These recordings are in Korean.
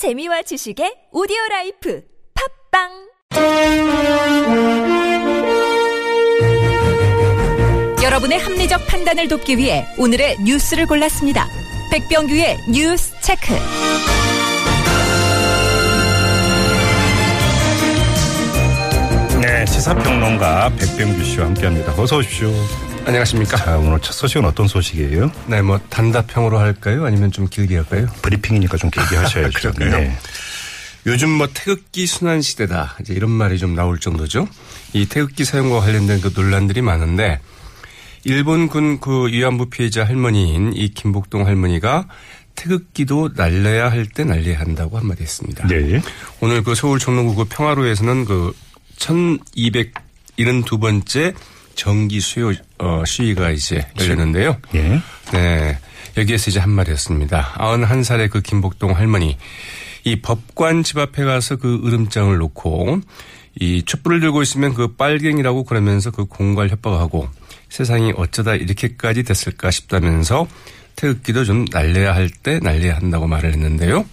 재미와 지식의 오디오 라이프 팟빵 여러분의 합리적 판단을 돕기 위해 오늘의 뉴스를 골랐습니다. 백병규의 뉴스 체크. 네, 시사평론가 백병규 씨와 함께합니다. 어서 오십시오. 안녕하십니까. 자, 오늘 첫 소식은 어떤 소식이에요? 네, 뭐 단답형으로 할까요? 아니면 좀 길게 할까요? 브리핑이니까 좀 길게 하셔야죠. 네. 요즘 뭐 태극기 순환 시대다. 이제 이런 말이 좀 나올 정도죠. 이 태극기 사용과 관련된 그 논란들이 많은데 일본군 그 위안부 피해자 할머니인 이 김복동 할머니가 태극기도 날려야 할 때 날려야 한다고 한마디 했습니다. 네. 오늘 그 서울 종로구 그 평화로에서는 그 1272번째 정기 수요 어, 시위가 이제 열렸는데요. 예. 네. 여기에서 이제 한마디 했습니다. 91살의 그 김복동 할머니. 이 법관 집 앞에 가서 그 으름장을 놓고 이 촛불을 들고 있으면 그 빨갱이라고 그러면서 그 공갈 협박하고 세상이 어쩌다 이렇게까지 됐을까 싶다면서 태극기도 좀 날려야 할 때 날려야 한다고 말을 했는데요.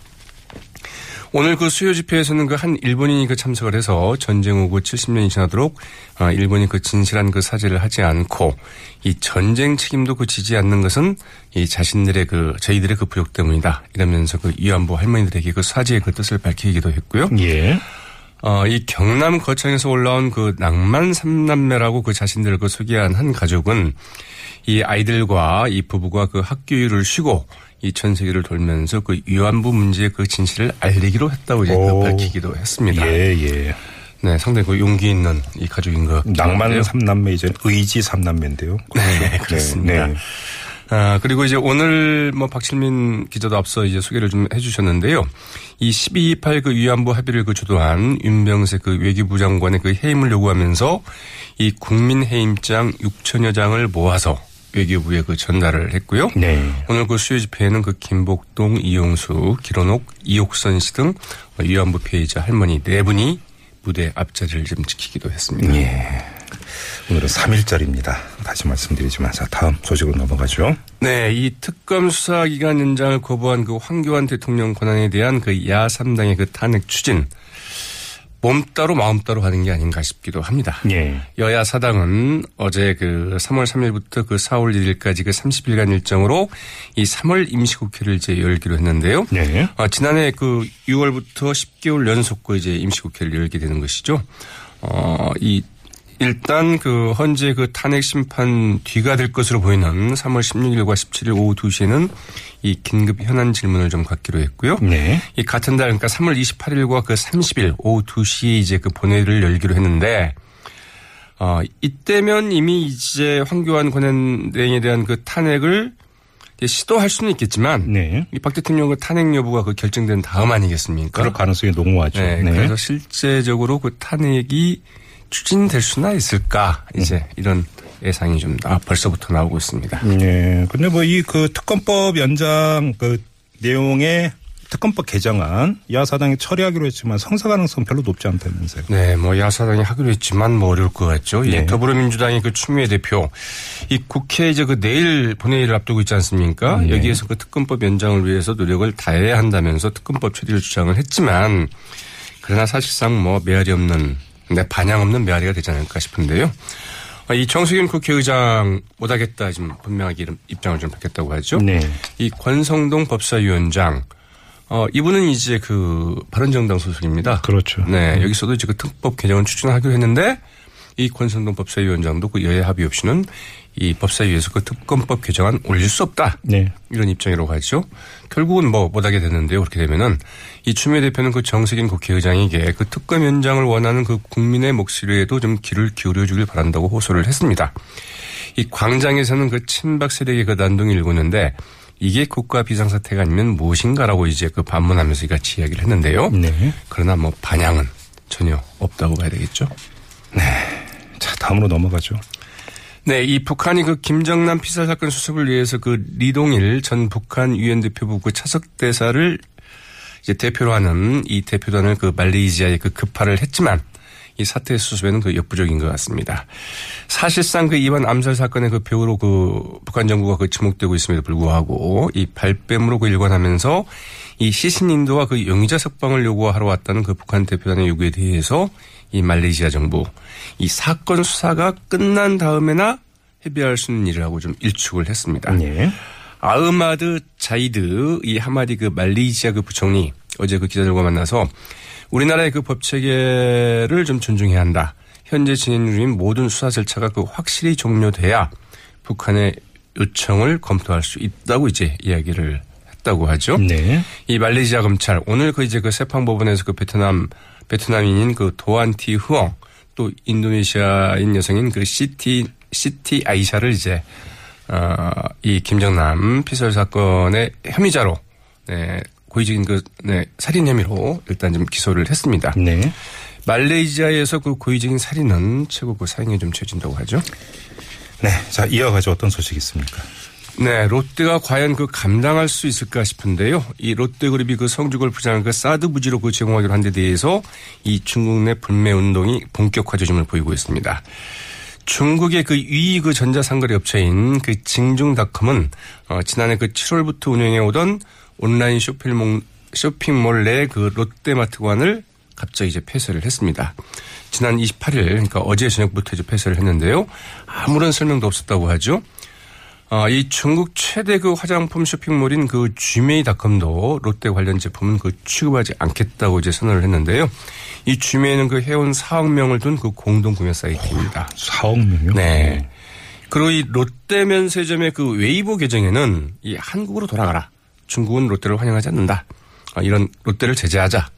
오늘 그 수요 집회에서는 그 한 일본인이 그 참석을 해서 전쟁 후고 70년이 지나도록 아, 일본이 그 진실한 그 사죄를 하지 않고 이 전쟁 책임도 그 지지 않는 것은 이 자신들의 그 저희들의 그 부욕 때문이다 이러면서 그 위안부 할머니들에게 그 사죄의 그 뜻을 밝히기도 했고요. 예. 어, 이 경남 거창에서 올라온 그 낭만 삼남매라고 그 자신들을 그 소개한 한 가족은 이 아이들과 이 부부가 그 학교일을 쉬고 이 전 세계를 돌면서 그 위안부 문제의 그 진실을 알리기로 했다고 이제 그 오. 밝히기도 했습니다. 예, 예. 네, 상당히 그 용기 있는 이 가족인 것 낭만. 삼남매 이제 의지 삼남매인데요. 네, 그렇습니다. 네. 아, 그리고 이제 오늘 뭐 박실민 기자도 앞서 이제 소개를 좀 해주셨는데요. 이 1228 그 위안부 합의를 그 주도한 윤병세 그 외교부 장관의 그 해임을 요구하면서 이 국민 해임장 6천여 장을 모아서 외교부에 그 전달을 했고요. 네. 오늘 그 수요 집회에는 그 김복동, 이용수, 기론옥, 이옥선 씨 등 위안부 피해자 할머니 네 분이 무대 앞자리를 좀 지키기도 했습니다. 예. 오늘은 3일짜리입니다. 다시 말씀드리지만 자, 다음 소식으로 넘어가죠. 네, 이 특검 수사 기간 연장을 거부한 그 황교안 대통령 권한에 대한 그야 3당의 그 탄핵 추진 몸 따로 마음 따로 하는 게 아닌가 싶기도 합니다. 예. 여야 사당은 어제 그 3월 3일부터 그 4월 1일까지 그 30일간 일정으로 이 3월 임시국회를 이제 열기로 했는데요. 네. 어, 지난해 그 6월부터 10개월 연속 그 이제 임시국회를 열게 되는 것이죠. 어, 이 일단 그 현재 그 탄핵 심판 뒤가 될 것으로 보이는 3월 16일과 17일 오후 2시에는 이 긴급 현안 질문을 좀 갖기로 했고요. 네. 이 같은 달 그러니까 3월 28일과 그 30일 오후 2시에 이제 그 본회의를 열기로 했는데 어 이때면 이미 이제 황교안 권한대행에 대한 그 탄핵을 시도할 수는 있겠지만 네. 이박 대통령 그 탄핵 여부가 그 결정된 다음 아니겠습니까? 그럴 가능성이 농후하죠. 네, 그래서 실제적으로 그 탄핵이 추진될 수나 있을까 이제 이런 예상이 좀 아, 벌써부터 나오고 있습니다. 예. 근데 뭐 이 그 특검법 연장 그 내용의 특검법 개정안 야사당이 처리하기로 했지만 성사 가능성 별로 높지 않다면서요. 네, 뭐 야사당이 하기로 했지만 뭐 어려울 것 같죠. 예, 네. 더불어민주당의 그 추미애 대표 이 국회 이제 그 내일 본회의를 앞두고 있지 않습니까? 네. 여기에서 그 특검법 연장을 위해서 노력을 다해야 한다면서 특검법 처리를 주장을 했지만 그러나 사실상 뭐 메아리 없는 네, 반향 없는 메아리가 되지 않을까 싶은데요. 아, 이 정수균 국회의장 못하겠다 지금 분명하게 입장을 좀 밝혔다고 하죠. 네. 이 권성동 법사위원장 어 이분은 이제 그 바른정당 소속입니다. 그렇죠. 네, 여기서도 이제 그 특법 개정을 추진하기로 했는데 이 권성동 법사위원장도 그 여야 합의 없이는 이 법사위에서 그 특검법 개정안 올릴 수 없다. 네. 이런 입장이라고 하죠. 결국은 뭐 못하게 됐는데요. 그렇게 되면은 이 추미애 대표는 그 정세균 국회의장에게 그 특검 연장을 원하는 그 국민의 목소리에도 좀 귀를 기울여 주길 바란다고 호소를 했습니다. 이 광장에서는 그 친박 세력의 그 난동이 일고 있는데 이게 국가 비상사태가 아니면 무엇인가라고 이제 그 반문하면서 같이 이야기를 했는데요. 네. 그러나 뭐 반향은 전혀 없다고 봐야 되겠죠. 자, 다음으로 넘어가죠. 네, 이 북한이 그 김정남 피살 사건 수습을 위해서 그 리동일 전 북한 유엔 대표부 그 차석 대사를 이제 대표로 하는 이 대표단을 그 말레이시아에 그 급파를 했지만 이 사태 수습에는 그 역부족인 것 같습니다. 사실상 그 이번 암살 사건의 그 배우로 그 북한 정부가 그 지목되고 있음에도 불구하고 이 발뺌으로 그 일관하면서 이 시신 인도와 그 용의자 석방을 요구하러 왔다는 그 북한 대표단의 요구에 대해서 이 말레이시아 정부 이 사건 수사가 끝난 다음에나 해비할 수 있는 일을 하고 좀 일축을 했습니다. 예. 아흐마드 자이드 이 하마디 그 말레이시아 그 부총리 어제 그 기자들과 만나서 우리나라의 그 법 체계를 좀 존중해야 한다. 현재 진행 중인 모든 수사 절차가 그 확실히 종료돼야 북한의 요청을 검토할 수 있다고 이제 이야기를 했다고 하죠. 네. 이 말레이시아 검찰 오늘 그 이제 그 세팡 법원에서 그 베트남 베트남인인 그 도안티 후엉 또 인도네시아인 여성인 그 시티 시티 아이샤를 이제 어이 김정남 피살 사건의 혐의자로 네 고의적인 그 네, 살인 혐의로 일단 좀 기소를 했습니다. 네. 말레이시아에서 그 고의적인 살인은 최고 그 사형에 좀 처진다고 하죠. 네. 자, 이어가죠. 어떤 소식이 있습니까? 네, 롯데가 과연 그 감당할 수 있을까 싶은데요. 이 롯데그룹이 그 성주골프장을 그 사드 부지로 그 제공하기로 한 데 대해서 이 중국 내 불매 운동이 본격화 조짐을 보이고 있습니다. 중국의 그 위이 그 전자상거래 업체인 그 징중닷컴은 어, 지난해 그 7월부터 운영해 오던 온라인 쇼핑몰, 쇼핑몰 내 그 롯데마트관을 갑자기 이제 폐쇄를 했습니다. 지난 28일, 그러니까 어제 저녁부터 이제 폐쇄를 했는데요. 아무런 설명도 없었다고 하죠. 아, 이 중국 최대 그 화장품 쇼핑몰인 그 쥐메이닷컴도 롯데 관련 제품은 그 취급하지 않겠다고 이제 선언을 했는데요. 이 쥐메이는 그 회원 4억 명을 둔 그 공동 구매 사이트입니다. 4억 명이요? 네. 그리고 이 롯데 면세점의 그 웨이보 계정에는 이 한국으로 돌아가라. 중국은 롯데를 환영하지 않는다. 아, 이런 롯데를 제재하자.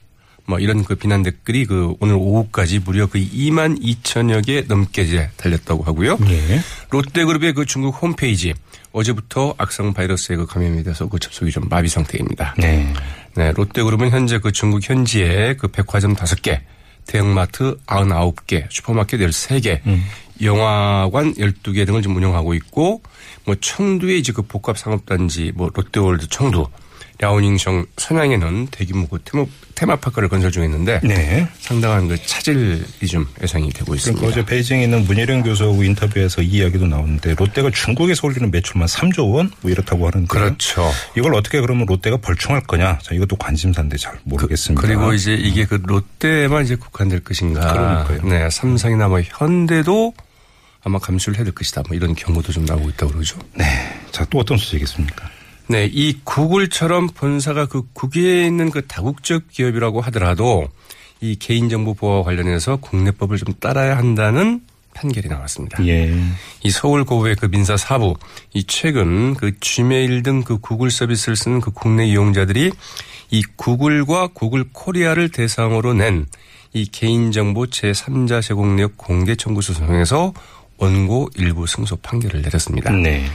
뭐 이런 그 비난 댓글이 그 오늘 오후까지 무려 그 2만 2천여 개 넘게 이제 달렸다고 하고요. 예. 롯데그룹의 그 중국 홈페이지 어제부터 악성 바이러스에 그 감염이 돼서 그 접속이 좀 마비 상태입니다. 네. 네, 롯데그룹은 현재 그 중국 현지에 그 백화점 5개, 대형마트 99개, 슈퍼마켓 13개, 영화관 12개 등을 좀 운영하고 있고 뭐 청두에 이제 그 복합 상업단지 뭐 롯데월드 청두, 랴오닝성 선양에는 대규모 그 테마, 테마파크를 건설 중했는데 네. 상당한 그 차질이 좀 예상이 되고 있습니다. 그러니까 어제 베이징에 있는 문예령 교수하고 인터뷰에서 이 이야기도 나오는데 롯데가 중국에서 올리는 매출만 3조 원? 뭐 이렇다고 하는데. 그렇죠. 이걸 어떻게 그러면 롯데가 벌충할 거냐? 자, 이것도 관심사인데 잘 모르겠습니다. 그 리고 이제 이게 그 롯데만 이제 국한될 것인가. 그러니까요. 네, 삼성이나 뭐 현대도 아마 감수를 해야 될 것이다. 뭐 이런 경고도 좀 나오고 있다고 그러죠. 네. 자, 또 어떤 소식이 있습니까? 네, 이 구글처럼 본사가 그 국외에 있는 그 다국적 기업이라고 하더라도 이 개인정보 보호와 관련해서 국내법을 좀 따라야 한다는 판결이 나왔습니다. 예. 이 서울고법의 그 민사 사부 이 최근 그 지메일 등 그 구글 서비스를 쓰는 그 국내 이용자들이 이 구글과 구글 코리아를 대상으로 낸 이 개인정보 제3자 제공 내역 공개 청구 소송에서 원고 일부 승소 판결을 내렸습니다. 네.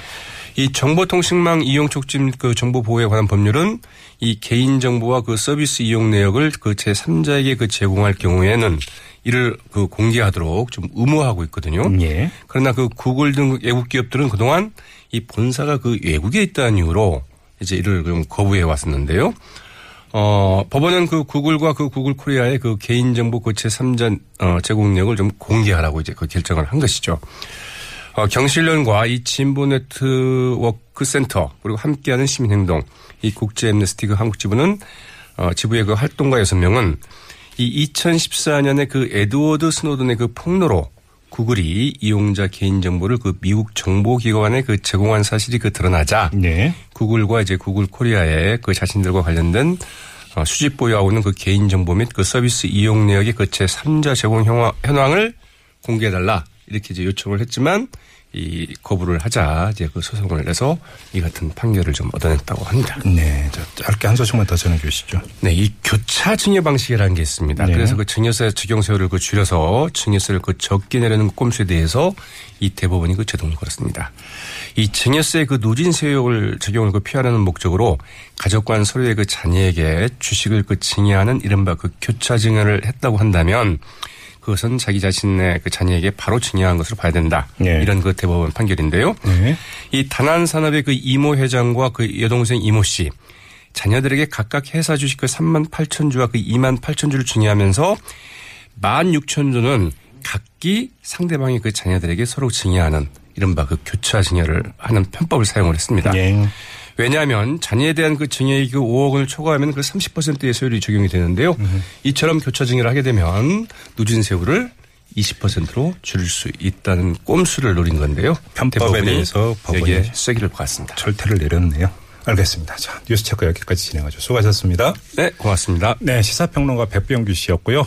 이 정보통신망 이용 촉진 그 정보 보호에 관한 법률은 이 개인 정보와 그 서비스 이용 내역을 그 제3자에게 그 제공할 경우에는 이를 그 공개하도록 좀 의무화하고 있거든요. 예. 그러나 그 구글 등 외국 기업들은 그동안 이 본사가 그 외국에 있다는 이유로 이제 이를 좀 거부해 왔었는데요. 어, 법원은 그 구글과 그 구글 코리아의 그 개인정보 그 제3자 어, 제공 내역을 좀 공개하라고 이제 그 결정을 한 것이죠. 어, 경실련과 이 진보 네트워크 센터 그리고 함께하는 시민행동 이 국제 엠네스티 그 한국 지부는 어, 지부의 그 활동가 6명은 이 2014년에 그 에드워드 스노든의 그 폭로로 구글이 이용자 개인 정보를 그 미국 정보 기관에 그 제공한 사실이 그 드러나자 네. 구글과 이제 구글 코리아의 그 자신들과 관련된 어, 수집 보유하고 있는 그 개인 정보 및 그 서비스 이용 내역의 그 제 3자 제공 현황- 현황을 공개해달라 이렇게 이제 요청을 했지만 이 거부를 하자 이제 그 소송을 내서 이 같은 판결을 좀 얻어냈다고 합니다. 네. 자, 짧게 한 소식만 더 전해 주시죠. 네, 이 교차 증여 방식이라는 게 있습니다. 네. 그래서 그 증여세 적용 세월을 그 줄여서 증여세를 그 적게 내려는 꼼수에 대해서 이 대법원이 그 제동을 걸었습니다. 이 증여세 그 누진 세율 적용을 그 피하려는 목적으로 가족 간 서로의 그 자녀에게 주식을 그 증여하는 이른바 그 교차 증여를 했다고 한다면 그것은 자기 자신의 그 자녀에게 바로 증여한 것으로 봐야 된다. 네. 이런 그 대법원 판결인데요. 네. 이 단안 산업의 그 이모 회장과 그 여동생 이모 씨 자녀들에게 각각 회사 주식 그 3만 8천 주와 그 2만 8천 주를 증여하면서 16,000조는 각기 상대방의 그 자녀들에게 서로 증여하는 이른바 그 교차 증여를 하는 편법을 사용을 했습니다. 예. 왜냐하면 자녀에 대한 그 증여액이 그 5억 원을 초과하면 그 30%의 세율이 적용이 되는데요. 이처럼 교차 증여를 하게 되면 누진 세율을 20%로 줄일 수 있다는 꼼수를 노린 건데요. 편법에 대해서 법원이 쐐기를 박았습니다. 절퇴를 내렸네요. 알겠습니다. 자, 뉴스 체크 여기까지 진행하죠. 수고하셨습니다. 네, 고맙습니다. 네, 시사평론가 백병규 씨였고요.